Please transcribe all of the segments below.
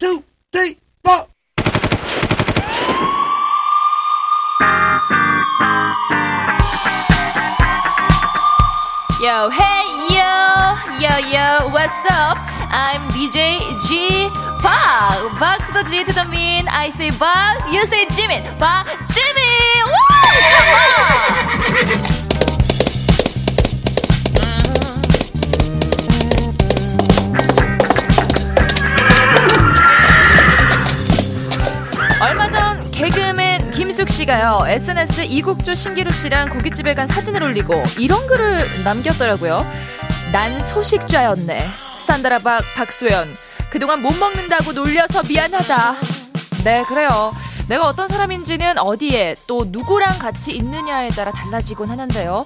two, three, four. Yo, hey, yo, yo, yo, what's up? I'm DJ G Park. Back to the G to the mean. I say Park, you say Jimin. Park, Jimin. Woo! Come on! 김숙 씨가요 SNS 이국주 신기루 씨랑 고깃집에 간 사진을 올리고 이런 글을 남겼더라고요. 난 소식좌였네. 산다라박 박소연. 그동안 못 먹는다고 놀려서 미안하다. 네 그래요. 내가 어떤 사람인지는 어디에 또 누구랑 같이 있느냐에 따라 달라지곤 하는데요.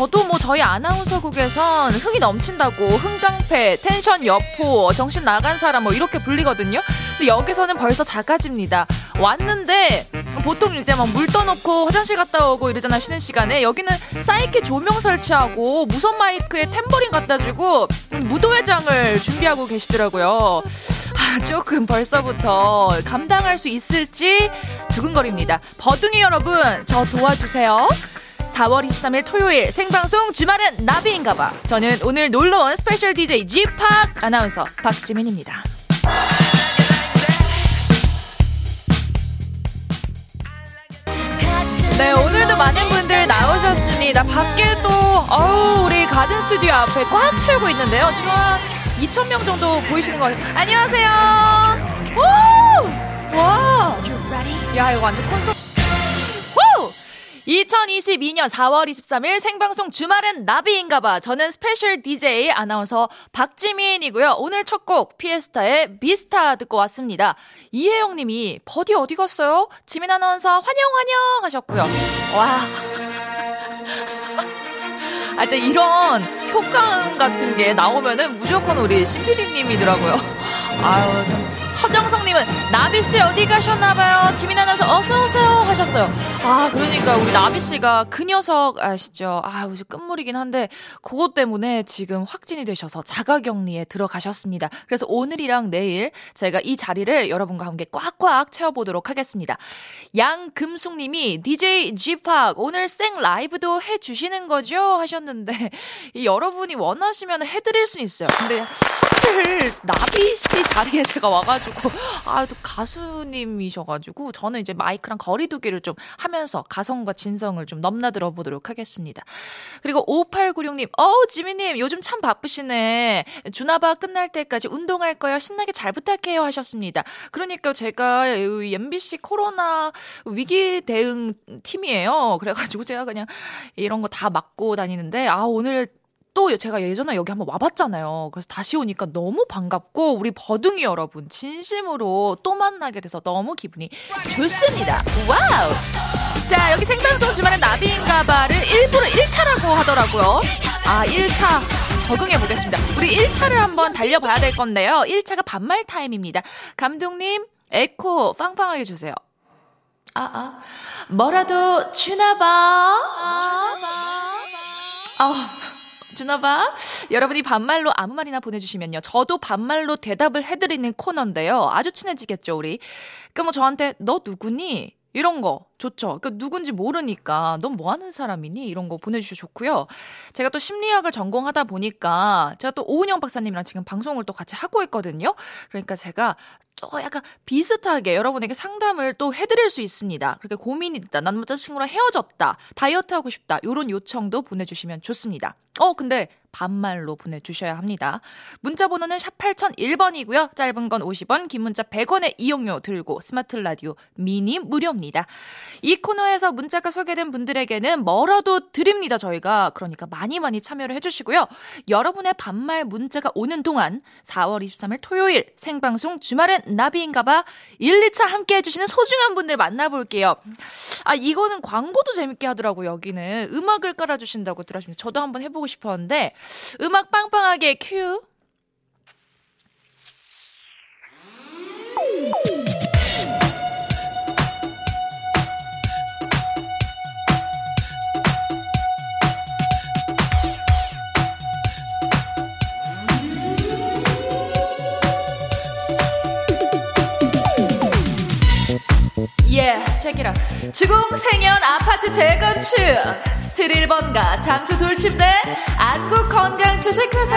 저도 뭐 저희 아나운서국에선 흥이 넘친다고 흥깡패, 텐션 여포, 정신 나간 사람 뭐 이렇게 불리거든요. 근데 여기서는 벌써 작아집니다. 왔는데 보통 이제 막 물 떠놓고 화장실 갔다 오고 이러잖아 쉬는 시간에 여기는 사이키 조명 설치하고 무선 마이크에 탬버린 갖다 주고 무도회장을 준비하고 계시더라고요. 아, 조금 벌써부터 감당할 수 있을지 두근거립니다. 버둥이 여러분, 저 도와주세요. 4월 23일 토요일 생방송 주말은 나비인가봐. 저는 오늘 놀러온 special DJ G팍 아나운서 박지민입니다. 많은 분들 나오셨습니다. 밖에도, 어우, 우리 가든 스튜디오 앞에 꽉 채우고 있는데요. 지금 한 2,000명 정도 보이시는 것 같아요. 안녕하세요. 오! 와! 야, 이거 완전 콘서트. 호! 2022년 4월 23일 생방송 주말은 나비인가봐. 저는 special DJ 아나운서 박지민이고요. 오늘 첫 곡 피에스타의 비스타 듣고 왔습니다. 이혜영 님이 버디 어디 갔어요? 지민 아나운서 환영 환영 하셨고요. 와. 아, 진짜 이런 효과음 같은 게 나오면은 무조건 우리 CPD님이더라고요. 아유, 참. 서정성님은 나비 씨 어디 가셨나봐요. 지민 아나운서 어서 오세요 하셨어요. 아, 그러니까 우리 나비 씨가 그 녀석 아시죠? 아, 우리 끝물이긴 한데, 그것 때문에 지금 확진이 되셔서 자가격리에 들어가셨습니다. 그래서 오늘이랑 내일 제가 이 자리를 여러분과 함께 꽉꽉 채워보도록 하겠습니다. 양금숙님이 DJ G팍 오늘 생 라이브도 해주시는 거죠? 하셨는데, 이 여러분이 원하시면 해드릴 수는 있어요. 근데 하필 나비 씨 자리에 제가 와가지고, 아, 또 가수님이셔가지고, 저는 이제 마이크랑 거리두기를 좀 하면서 가성과 진성을 좀 넘나들어 보도록 하겠습니다. 그리고 5896님, 어우, 지미님, 요즘 참 바쁘시네. 주나바 끝날 때까지 운동할 거요. 신나게 잘 부탁해요. 하셨습니다. 그러니까 제가 이 MBC 코로나 위기 대응 팀이에요. 그래가지고 제가 그냥 이런 거 다 맡고 다니는데, 아, 오늘 또 제가 예전에 여기 한번 와봤잖아요. 그래서 다시 오니까 너무 반갑고 우리 버둥이 여러분 진심으로 또 만나게 돼서 너무 기분이 좋습니다. Wow! 자 여기 생방송 주말에 나비인가봐를 일부러 1차라고 하더라고요. 아 1차 적응해 보겠습니다. 우리 1차를 한번 달려봐야 될 건데요. 1차가 반말 타임입니다. 감독님 에코 빵빵하게 주세요. 아, 아. 뭐라도 주나봐. 아, 주나봐. 여러분이 반말로 아무 말이나 보내주시면요. 저도 반말로 대답을 해드리는 코너인데요. 아주 친해지겠죠, 우리. 그럼 뭐 저한테 너 누구니? 이런 거 좋죠. 그러니까 누군지 모르니까 넌 뭐 하는 사람이니? 이런 거 보내주셔 좋고요. 제가 또 심리학을 전공하다 보니까 제가 또 오은영 박사님이랑 지금 방송을 또 같이 하고 있거든요. 그러니까 제가 또 약간 비슷하게 여러분에게 상담을 또 해드릴 수 있습니다. 그렇게 고민이 있다. 난 남자친구랑 헤어졌다. 다이어트 하고 싶다. 이런 요청도 보내주시면 좋습니다. 어, 근데 반말로 보내주셔야 합니다. 문자 번호는 샵 8001번이고요. 짧은 건 50원, 긴 문자 100원의 이용료 들고 스마트 라디오 미니 무료입니다. 이 코너에서 문자가 소개된 분들에게는 뭐라도 드립니다. 저희가 그러니까 많이 많이 참여를 해주시고요. 여러분의 반말 문자가 오는 동안 4월 23일 토요일 생방송 주말은 나비인가봐 1, 2차 함께 해주시는 소중한 분들 만나볼게요. 아 이거는 광고도 재밌게 하더라고요. 여기는 음악을 깔아주신다고 들었습니다. 저도 한번 해보고 싶었는데 음악 빵빵하게 큐. 예, 체키라. 주공생연 아파트 재건축. 스틸 1번가 장수 돌침대 안국 건강 주식회사.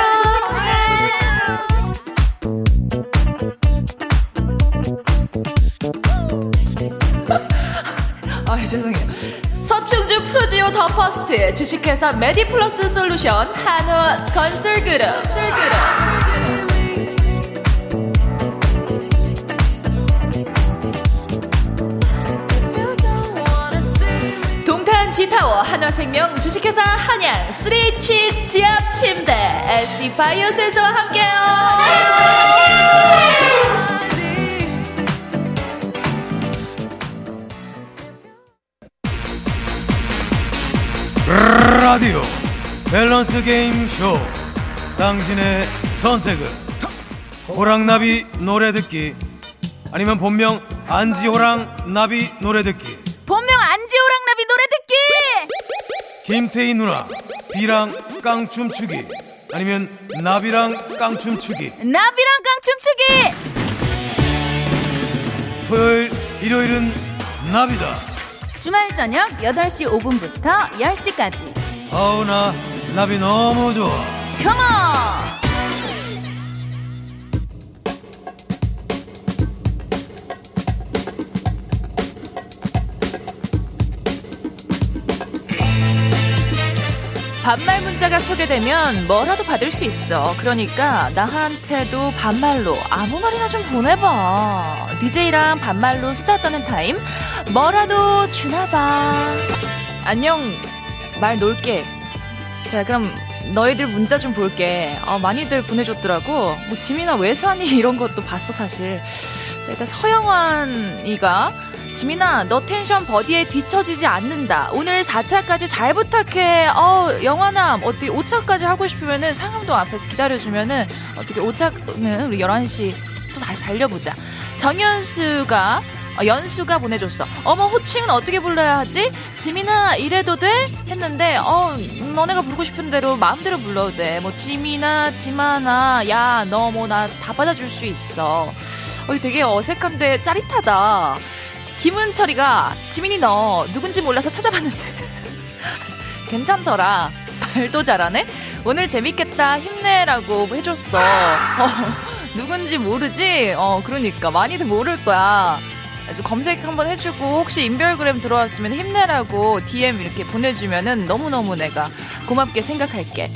아, 죄송해요. 서충주 프로지오 더 퍼스트 주식회사 메디플러스 솔루션 한우 건설그룹. 건설그룹. 지타워 한화생명 주식회사 한양 3치 지압 침대 SD 바이오스에서 함께요. 라디오 밸런스 게임 쇼. 당신의 선택은? 호랑나비 노래 듣기. 아니면 본명 안지호랑 나비 노래 듣기. 본명 김태희 누나 비랑 깡춤 추기 아니면 나비랑 깡춤 추기. 나비랑 깡춤 추기! 토요일 일요일은 나비다. 주말 저녁 8시 5분부터 10시까지. 아우 나 나비 너무 좋아. 컴온 반말 문자가 소개되면 뭐라도 받을 수 있어. 그러니까 나한테도 반말로 아무 말이나 좀 보내봐. DJ랑 반말로 수다 떠는 타임. 뭐라도 주나봐. 안녕. 말 놓을게. 자, 그럼 너희들 문자 좀 볼게. 어, 많이들 보내줬더라고. 뭐, 지민아 왜 사니? 이런 것도 봤어, 사실. 자, 일단 서영환이가 지민아, 너 텐션 버디에 뒤처지지 않는다. 오늘 4차까지 잘 부탁해. 어, 영환아 어떻게 5차까지 하고 싶으면은 상암동 앞에서 기다려주면은 어떻게 5차는 우리 11시 또 다시 달려보자. 정연수가 어, 연수가 보내줬어. 어머 호칭은 어떻게 불러야 하지? 지민아 이래도 돼? 했는데 어 너네가 부르고 싶은 대로 마음대로 불러도 돼. 뭐 지민아, 지만아, 야 너 뭐 나 다 받아줄 수 있어. 어 되게 어색한데 짜릿하다. 김은철이가 지민이 너 누군지 몰라서 찾아봤는데 괜찮더라. 말도 잘하네. 오늘 재밌겠다. 힘내라고 해줬어. 어, 누군지 모르지? 어, 그러니까. 많이들 모를 거야. 검색 한번 해주고, 혹시 인별그램 들어왔으면 힘내라고 DM 이렇게 보내주면은 너무너무 내가 고맙게 생각할게.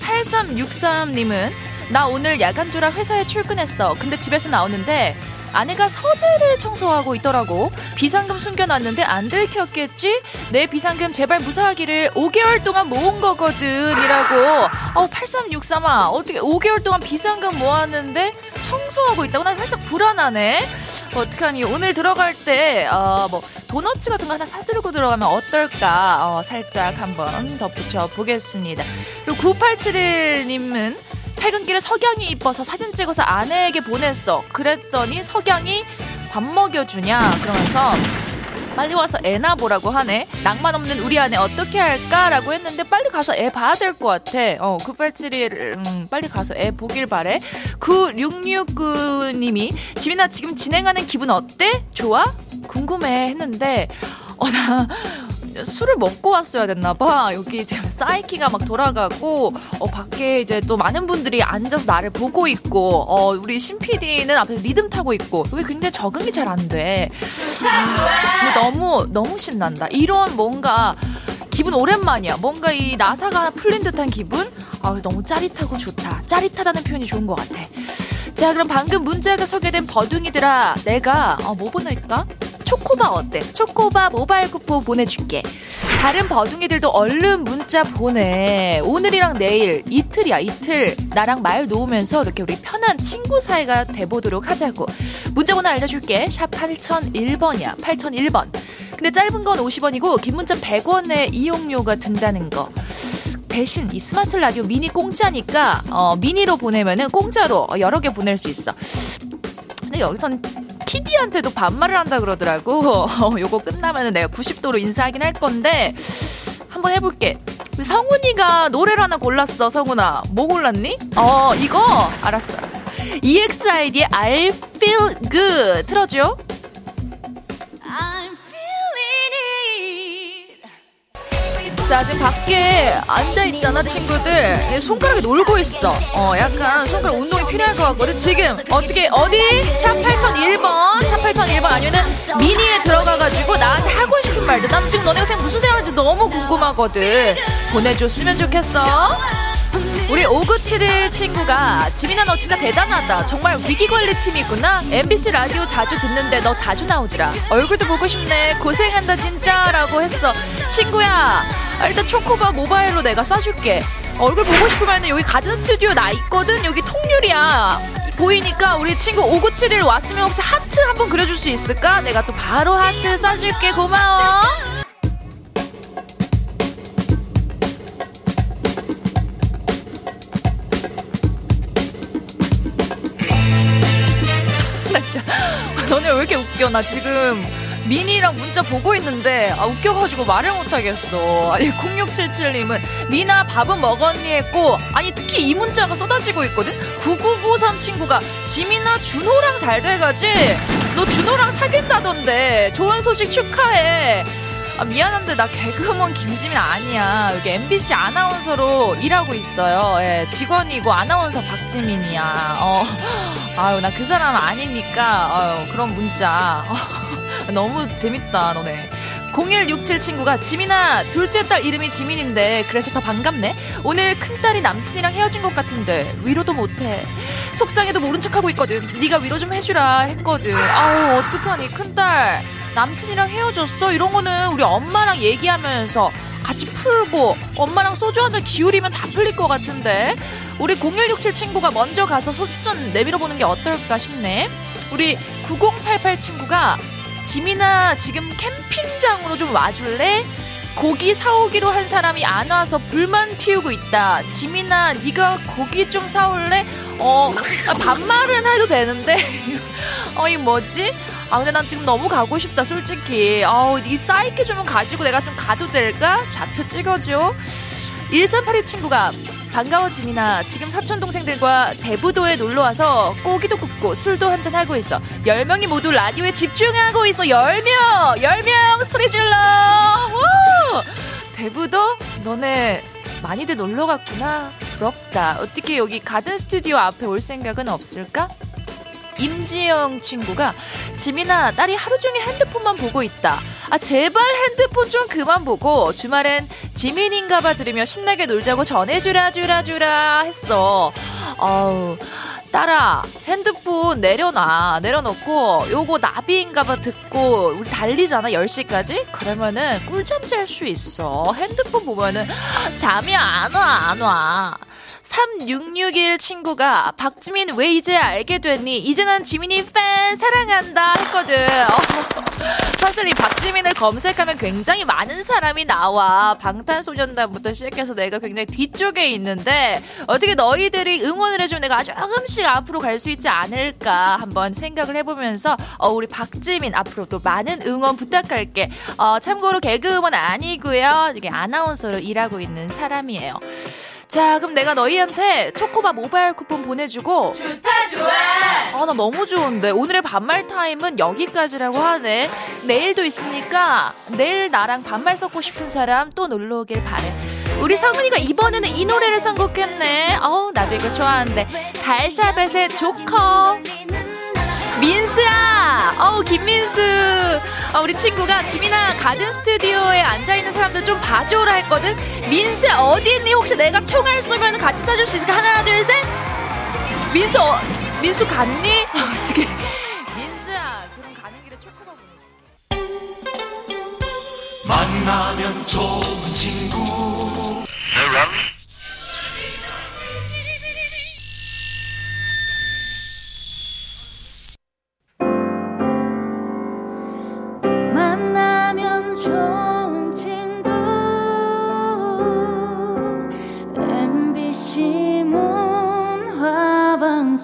8363님은 나 오늘 야간 조라 회사에 출근했어. 근데 집에서 나오는데 아내가 서재를 청소하고 있더라고. 비상금 숨겨놨는데 안 들켰겠지? 내 비상금 제발 무사하기를 5개월 동안 모은 거거든. 이라고. 어, 8363아. 어떻게 5개월 동안 비상금 모았는데 청소하고 있다고? 난 살짝 불안하네. 어떡하니. 오늘 들어갈 때, 어, 뭐, 도너츠 같은 거 하나 사들고 들어가면 어떨까? 어, 살짝 한번 덧붙여 보겠습니다. 그리고 9871님은 퇴근길에 석양이 이뻐서 사진 찍어서 아내에게 보냈어. 그랬더니 석양이 밥 먹여주냐? 그러면서 빨리 와서 애나 보라고 하네. 낭만 없는 우리 아내 어떻게 할까라고 했는데 빨리 가서 애 봐야 될 것 같아. 어, 9871, 음, 빨리 가서 애 보길 바래. 9669 님이 지민아 지금 진행하는 기분 어때? 좋아? 궁금해 했는데 어, 나 술을 먹고 왔어야 됐나 봐. 여기 지금 사이키가 막 돌아가고, 어, 밖에 이제 또 많은 분들이 앉아서 나를 보고 있고, 어, 우리 신 PD는 앞에서 리듬 타고 있고, 여기 굉장히 적응이 잘 안 돼. 아, 근데 너무, 너무 신난다. 이런 뭔가, 기분 오랜만이야. 뭔가 이 나사가 풀린 듯한 기분? 아, 너무 짜릿하고 좋다. 짜릿하다는 표현이 좋은 것 같아. 자, 그럼 방금 문자가 소개된 버둥이들아, 내가, 어, 뭐 보낼까? 초코바 어때? 초코바 모바일 쿠폰 보내줄게. 다른 버둥이들도 얼른 문자 보내. 오늘이랑 내일 이틀이야 이틀. 나랑 말 놓으면서 이렇게 우리 편한 친구 사이가 돼보도록 하자고. 문자 번호 알려줄게. 샵 8001번이야. 8001번. 근데 짧은 건 50원이고 긴 문자 100원의 이용료가 든다는 거. 대신 이 스마트 라디오 미니 공짜니까 어, 미니로 보내면은 공짜로 여러 개 보낼 수 있어. 근데 여기선 PD한테도 반말을 한다 그러더라고. 어, 요거 끝나면은 내가 90도로 인사하긴 할 건데 한번 해볼게. 성훈이가 노래를 하나 골랐어, 성훈아. 뭐 골랐니? 어, 이거? 알았어, 알았어. EXID의 I feel good. 틀어줘. 자, 지금 밖에 앉아있잖아, 친구들. 손가락이 놀고 있어. 어, 약간 손가락 운동이 필요할 것 같거든. 지금, 어떻게, 어디? 샵 8001번, 샵 8001번 아니면은 미니에 들어가가지고 나한테 하고 싶은 말들. 난 지금 너네가 생 무슨 생각인지 너무 궁금하거든. 보내줬으면 좋겠어. 우리 오구칠일 친구가 지민아 너 진짜 대단하다. 정말 위기관리팀이구나. MBC 라디오 자주 듣는데 너 자주 나오더라. 얼굴도 보고 싶네. 고생한다 진짜 라고 했어. 친구야 일단 초코바 모바일로 내가 쏴줄게. 얼굴 보고 싶으면 여기 가든 스튜디오 나 있거든. 여기 통유리야. 보이니까 우리 친구 5971 왔으면 혹시 하트 한번 그려줄 수 있을까? 내가 또 바로 하트 쏴줄게. 고마워 웃겨 나 지금 미니랑 문자 보고 있는데 아 웃겨가지고 말을 못하겠어. 아니 0677님은 미나 밥은 먹었니 했고 아니 특히 이 문자가 쏟아지고 있거든? 9993 친구가 지민아 준호랑 잘 돼가지? 너 준호랑 사귄다던데. 좋은 소식 축하해 아, 미안한데 나 개그우먼 김지민 아니야. 여기 MBC 아나운서로 일하고 있어요. 예, 직원이고 아나운서 박지민이야. 어, 아유 나 그 사람 아니니까 아유 그런 문자 너무 재밌다 너네. 0167 친구가 지민아 둘째 딸 이름이 지민인데 그래서 더 반갑네 오늘 큰딸이 남친이랑 헤어진 것 같은데 위로도 못해 속상해도 모른 척하고 있거든 네가 위로 좀 해주라 했거든 아우 어떡하니 큰딸 남친이랑 헤어졌어 이런 거는 우리 엄마랑 얘기하면서 같이 풀고 엄마랑 소주 한 잔 기울이면 다 풀릴 것 같은데 우리 0167 친구가 먼저 가서 소주잔 내밀어 보는 게 어떨까 싶네 우리 9088 친구가 지민아 지금 캠핑장으로 좀 와줄래? 고기 사오기로 한 사람이 안 와서 불만 피우고 있다. 지민아, 네가 고기 좀 사올래? 어, 아, 반말은 해도 되는데. 어, 이 뭐지? 아, 근데 난 지금 너무 가고 싶다, 솔직히. 아우, 이 사이키 좀 가지고 내가 좀 가도 될까? 좌표 찍어줘. 1382 친구가 반가워 지민아 지금 사촌 동생들과 대부도에 놀러와서 고기도 굽고 술도 한잔 하고 있어 10명이 모두 라디오에 집중하고 있어 10명 10명 소리 질러 우! 대부도 너네 많이들 놀러 갔구나 부럽다 어떻게 여기 가든 스튜디오 앞에 올 생각은 없을까? 임지영 친구가 지민아 딸이 하루 종일 핸드폰만 보고 있다. 아 제발 핸드폰 좀 그만 보고 주말엔 지민인가봐 들으며 신나게 놀자고 전해주라 주라 주라 했어. 아우 딸아 핸드폰 내려놔 내려놓고 요거 나비인가봐 듣고 우리 달리잖아 10시까지 그러면은 꿀잠 잘 수 있어 핸드폰 보면은 잠이 안 와 안와 3661 친구가 박지민 왜 이제 알게 됐니? 이제 난 지민이 팬 사랑한다 했거든. 어, 사실 이 박지민을 검색하면 굉장히 많은 사람이 나와. 방탄소년단부터 시작해서 내가 굉장히 뒤쪽에 있는데 어떻게 너희들이 응원을 해주면 내가 조금씩 앞으로 갈 수 있지 않을까 한번 생각을 해보면서 어, 우리 박지민 앞으로도 많은 응원 부탁할게. 어, 참고로 개그우먼 아니고요. 이게 아나운서로 일하고 있는 사람이에요. 자, 그럼 내가 너희한테 초코바 모바일 쿠폰 보내주고. 좋다 좋아. 아, 나 너무 좋은데. 오늘의 반말 타임은 여기까지라고 하네. 내일도 있으니까 내일 나랑 반말 섞고 싶은 사람 또 놀러 오길 바래. 우리 성은이가 이번에는 이 노래를 선곡했네. 어우, 나도 이거 좋아하는데. 달샤벳의 조커. 민수야! 어우, 김민수! 어, 우리 친구가 지민아 가든 스튜디오에 앉아있는 사람들 좀 봐줘라 했거든? 민수야, 어디 있니? 혹시 내가 총알 쏘면 같이 쏴줄 수 있을까? 하나, 둘, 셋! 민수, 어, 민수 갔니? 어떻게. 민수야, 그럼 가는 길에 초코바 보내줄게. 만나면 좋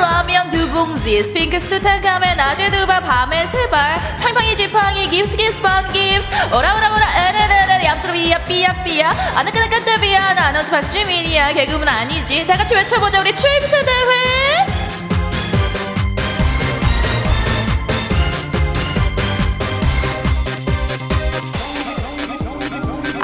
라면 두 봉지, 스핑크스 투탕카멘, 낮에 두 발, 밤에 세 발, 팡팡이 지팡이, 깁스, 깁스, 번, 깁스, 오라, 오라, 오라, 에레레레, 얍스로, 삐야, 삐야, 삐야, 아나까나까따, 삐야, 나 아나운서 박주민이야, 개그맨 아니지. 다 같이 외쳐보자, 우리 추임새 대회!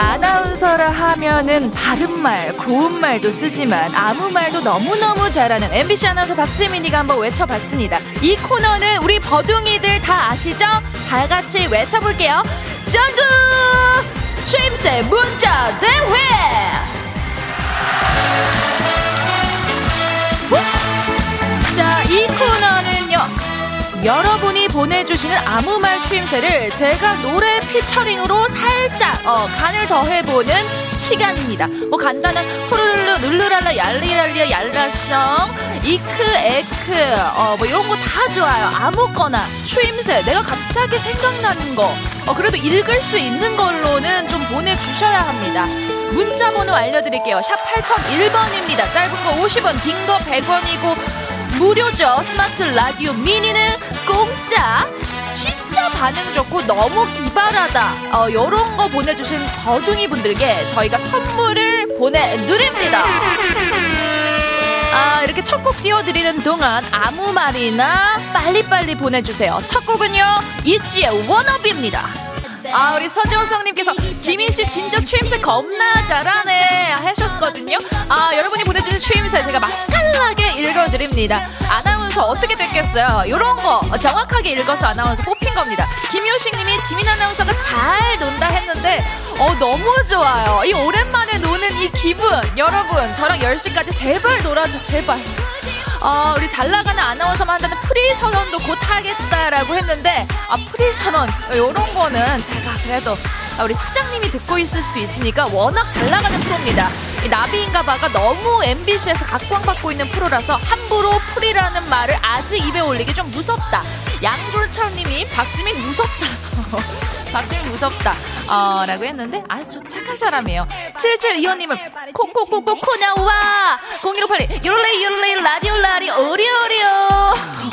아나운서라 하면은 바른 말, 고운 말도 쓰지만 아무 말도 너무너무 잘하는 MBC 아나운서 박지민이가 한번 외쳐봤습니다. 이 코너는 우리 버둥이들 다 아시죠? 다 같이 외쳐볼게요. 짱구! 추임새 문자 대회! 자, 이 코너는요. 여러분이 보내주시는 아무 말 추임새를 제가 노래 피처링으로 살짝 어, 간을 더해보는 시간입니다. 뭐 간단한 후루룰루 룰루랄라 얄리랄리아 얄라성 이크 에크 어, 뭐 이런 거 다 좋아요. 아무거나 추임새 내가 갑자기 생각나는 거 어, 그래도 읽을 수 있는 걸로는 좀 보내주셔야 합니다. 문자 번호 알려드릴게요. 샵 8001번입니다. 짧은 거 50원, 긴 거 100원이고 무료죠. 스마트 라디오 미니는 공짜. 진짜 반응 좋고 너무 기발하다. 어, 요런 거 보내주신 거둥이 분들께 저희가 선물을 보내드립니다. 아, 이렇게 첫 곡 띄워드리는 동안 아무 말이나 빨리빨리 보내주세요. 첫 곡은요, 있지의 워너비입니다. 아, 우리 서지호성님께서 지민 씨 진짜 추임새 겁나 잘하네 하셨거든요. 아, 여러분이 보내주신 추임새 제가 맛깔나게 읽어드립니다. 아나운서 어떻게 됐겠어요? 요런 거 정확하게 읽어서 아나운서 뽑힌 겁니다. 김효식님이 지민 아나운서가 잘 논다 했는데, 어, 너무 좋아요. 이 오랜만에 노는 이 기분. 여러분, 저랑 10시까지 제발 놀아줘, 제발. 어, 우리 잘 나가는 아나운서만 한다는 프리 선언도 곧 하겠다라고 했는데, 아, 프리 선언, 요런 거는 제가 그래도 아, 우리 사장님이 듣고 있을 수도 있으니까 워낙 잘 나가는 프로입니다. 이 나비인가봐가 너무 MBC에서 각광받고 있는 프로라서 함부로 프리라는 말을 아직 입에 올리기 좀 무섭다. 양졸철님이 박지민 무섭다. 박지민 무섭다. 어, 라고 했는데 아주 착한 사람이에요. 7725님은 코코코코코 나와 0158님 요럴레이 요럴레이 라디오 라리 오리오리오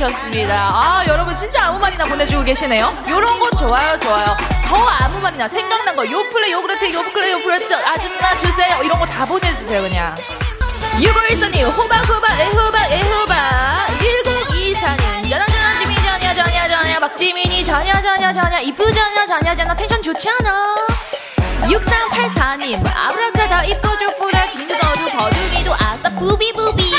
뿌잉 해주셨습니다. 아 여러분 진짜 아무 말이나 보내주고 계시네요. 요런 거 좋아요 좋아요. 더 아무 말이나 생각난 거 요 플레 요구르트 요 플레 요플레트 아줌마 주세요. 이런 거 다 보내주세요 그냥. 6514님 호박 호박 애호박 애호박. 1924님 자나자나 지미 자냐 자냐 자냐 박지민이 자냐 자냐 자냐 이쁘자냐 자냐 자냐 텐션 좋지 않아? 6384님 아브라카다 이뻐줘 뿌라 지민도 너도 버둥이도 아싸. 부비부비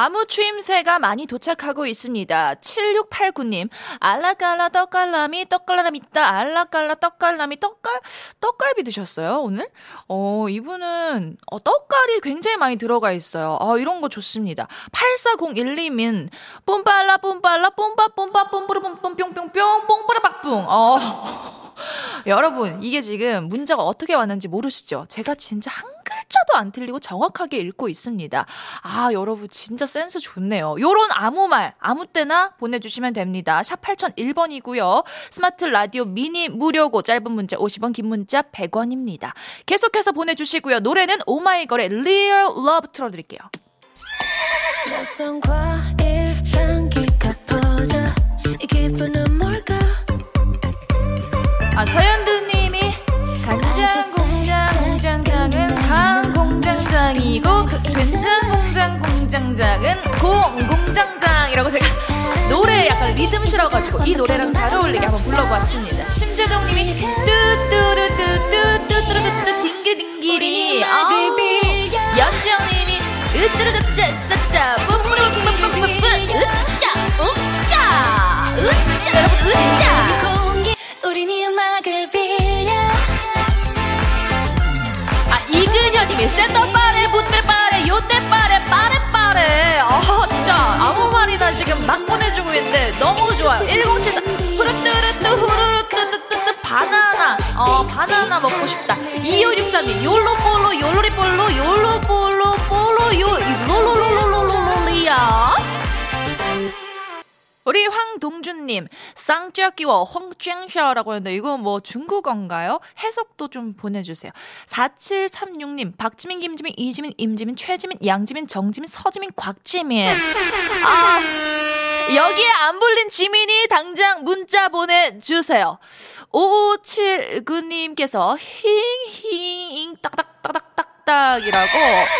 아무 추임새가 많이 도착하고 있습니다. 7689님, 알라깔라 떡갈람이 떡갈람 있다. 알라깔라 떡갈람이 떡갈, 떡갈비 드셨어요, 오늘? 어, 이분은, 어, 떡갈이 굉장히 많이 들어가 있어요. 어, 이런 거 좋습니다. 8401님은, 뿜빨라, 뿜빨라, 뿜빠, 뿜빠, 뿜뿌르, 뿜뿜, 뿅뿅뿅, 뽕뿌라박뿡. 어. 여러분, 이게 지금 문자가 어떻게 왔는지 모르시죠? 제가 진짜 한 글자도 안 틀리고 정확하게 읽고 있습니다. 아, 여러분 진짜 센스 좋네요. 요런 아무 말, 아무 때나 보내주시면 됩니다. 샵 8001번이고요. 스마트 라디오 미니 무료고 짧은 문자 50원, 긴 문자 100원입니다. 계속해서 보내주시고요. 노래는 오마이걸의 Real Love 틀어드릴게요. 아, 서현두 공장장이고 된장 공장 공장장은 공 공장장이라고 제가 노래 약간 리듬 실어가지고 이 노래랑 잘 어울리게 한번 불러보았습니다. 심재동님이 뚜뚜루뚜뚜뚜뚜뚜뚜뚜 딩기딩기리 아 연지영님이 으짜르짜짜짜짜 뿌뿌뿌뿌뿌뿌뿌 으짜 으짜 으짜 여러분 으짜 이근현님이 센터 빠레 붙대빠레 요때 빠레 빠레 빠레 아 진짜 아무 말이나 지금 막 보내주고 있는데 너무 좋아요. 1074 후루뚜루뚜 후루루뚜뚜뚜뚜 바나나. 어 바나나 먹고 싶다. 2563님 욜로볼로 욜로리볼로 욜로볼로 볼로 요. 롤롤롤롤 김동준님, 쌍쩌끼워 홍쨍샤라고 했는데, 이거 뭐 중국어인가요? 해석도 좀 보내주세요. 4736님, 박지민, 김지민, 이지민, 임지민, 최지민, 양지민, 정지민, 서지민, 곽지민. 아, 여기에 안 불린 지민이 당장 문자 보내주세요. 5579님께서 힝힝 딱딱딱딱딱딱이라고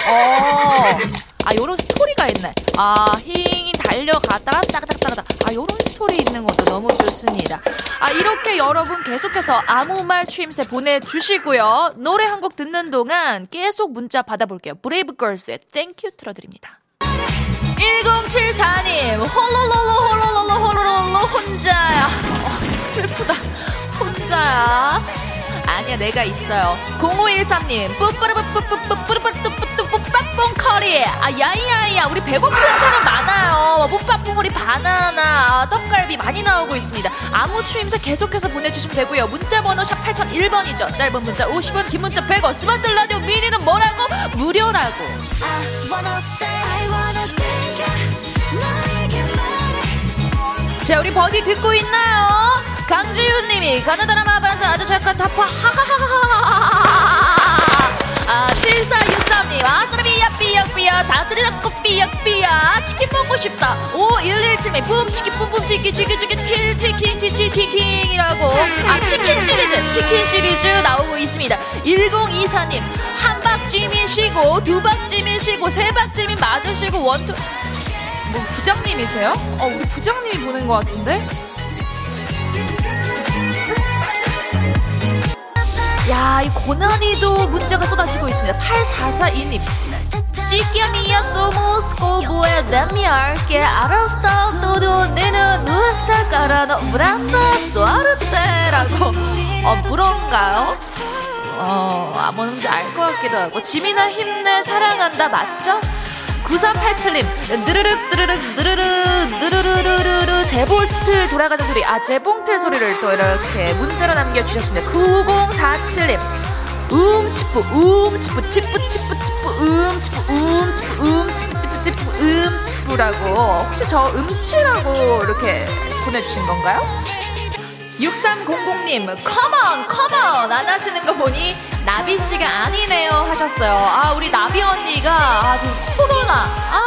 어. 아 요런 스토리가 있네. 아힝 달려가다가 딱딱딱딱 아 요런 스토리 있는 것도 너무 좋습니다. 아 이렇게 여러분 계속해서 아무 말 추임새 보내주시고요. 노래 한 곡 듣는 동안 계속 문자 받아볼게요. 브레이브걸스의 Thank You 틀어드립니다. 1074님 홀로로로 홀로로로 홀로로로 혼자야 어, 슬프다 혼자야 아니야 내가 있어요 0513님 뿌뿌르뿌뿌뿌뿌뿌뿌 볶밥봉 커리. 아, 야이야이야. 우리 배고픈 사람 많아요. 볶밥봉어리 바나나, 아, 떡갈비 많이 나오고 있습니다. 아무 추임새 계속해서 보내주시면 되고요. 문자번호 샵 8001번이죠. 짧은 문자 50원, 긴 문자 100원. 스마트 라디오 미니는 뭐라고? 무료라고. 자, 우리 버디 듣고 있나요? 강지윤 님이 가나다라 마반사 아주 잠깐 타파 하하하하하하하 아, 7463님. 아싸라 삐약 삐약 삐약 다스리 잡고 삐약 삐약 치킨 먹고 싶다. 5117님. 뿜치킨 뿜뿜 치킨 치킨 치킨 치킨 치킨 치킨 치킨이라고. 아 치킨 시리즈 치킨 시리즈 나오고 있습니다. 1024님 한 박지민 쉬고 두 박지민 쉬고 세 박지민 맞으시고 원투 뭐 부장님이세요? 어 우리 부장님이 보낸 것 같은데? 야, 이 고난이도 문자가 쏟아지고 있습니다. 8442님. 찌개미야 소모스 고보에 데미알 게 알았어 또도 내는 누스타 까라노 브란다 소아르테라고 어 물어인가요? 어, 아, 뭔지 알 것 같기도 하고. 지민아 힘내, 사랑한다, 맞죠? 9387님, 느르륵, 느르륵, 느르르, 느르르르르르, 재볼틀 돌아가는 소리, 아, 재봉틀 소리를 또 이렇게 문자로 남겨주셨습니다. 9047님, 음치프, 음치프, 치프, 치프, 치프, 음치프, 음치프, 음치프, 치프, 치프, 음치프라고. 혹시 저 음치라고 이렇게 보내주신 건가요? 6300님, 컴온, 컴온! 안 하시는 거 보니 나비씨가 아니네요 하셨어요. 아, 우리 나비 언니가, 아, 지금 코로나, 아,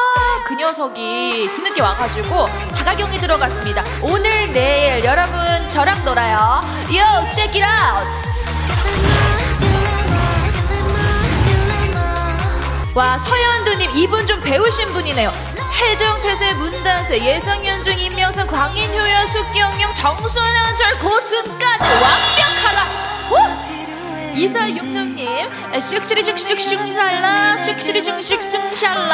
그 녀석이 뒤늦게 와가지고 자가격리 들어갔습니다. 오늘, 내일 여러분 저랑 놀아요. Yo, check it out! 와, 서현두님, 이분 좀 배우신 분이네요. 태정태세, 문단세, 예성윤중, 임명선, 광인 효연, 숙경영, 정순현철, 고순까지 완벽하다! 후! 이사육육님, 슉시리 슉슉슉샬라, 슉시리 슉슉슉샬라.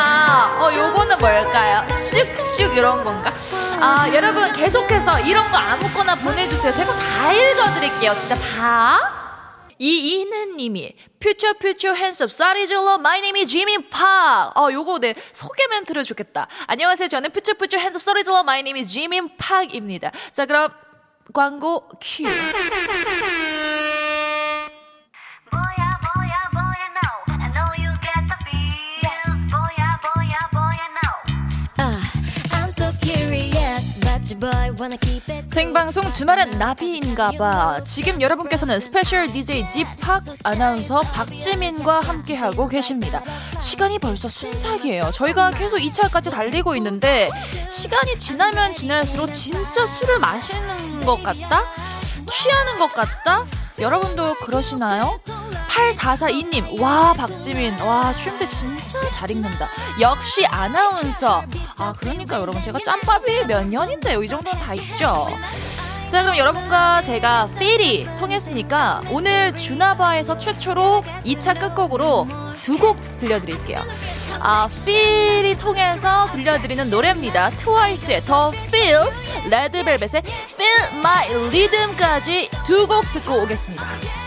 어, 요거는 뭘까요? 슉슉 이런 건가? 아, 여러분 계속해서 이런 거 아무거나 보내주세요. 제가 다 읽어드릴게요. 진짜 다. 이이는님이 put your put your hands up 쏴리질러 my name is 지민 팍. 어 요거 내 소개 멘트로 좋겠다. 안녕하세요. 저는 put your put your hands up 쏴리질러 my name is 지민 팍입니다. 자 그럼 광고 큐. 생방송 주말엔 나비인가봐. 지금 여러분께서는 스페셜 DJ 지팍 아나운서 박지민과 함께하고 계십니다. 시간이 벌써 순삭이에요. 저희가 계속 2차까지 달리고 있는데 시간이 지나면 지날수록 진짜 술을 마시는 것 같다? 취하는 것 같다? 여러분도 그러시나요? 8442님, 와, 박지민, 와, 추임새 진짜 잘 읽는다. 역시 아나운서. 아, 그러니까 여러분, 제가 짬밥이 몇 년인데요. 이 정도는 다 있죠. 자, 그럼 여러분과 제가 필이 통했으니까 오늘 주나바에서 최초로 2차 끝곡으로 두 곡 들려드릴게요. 아, 필이 통해서 들려드리는 노래입니다. 트와이스의 The Feels, 레드벨벳의 Feel My Rhythm까지 두 곡 듣고 오겠습니다.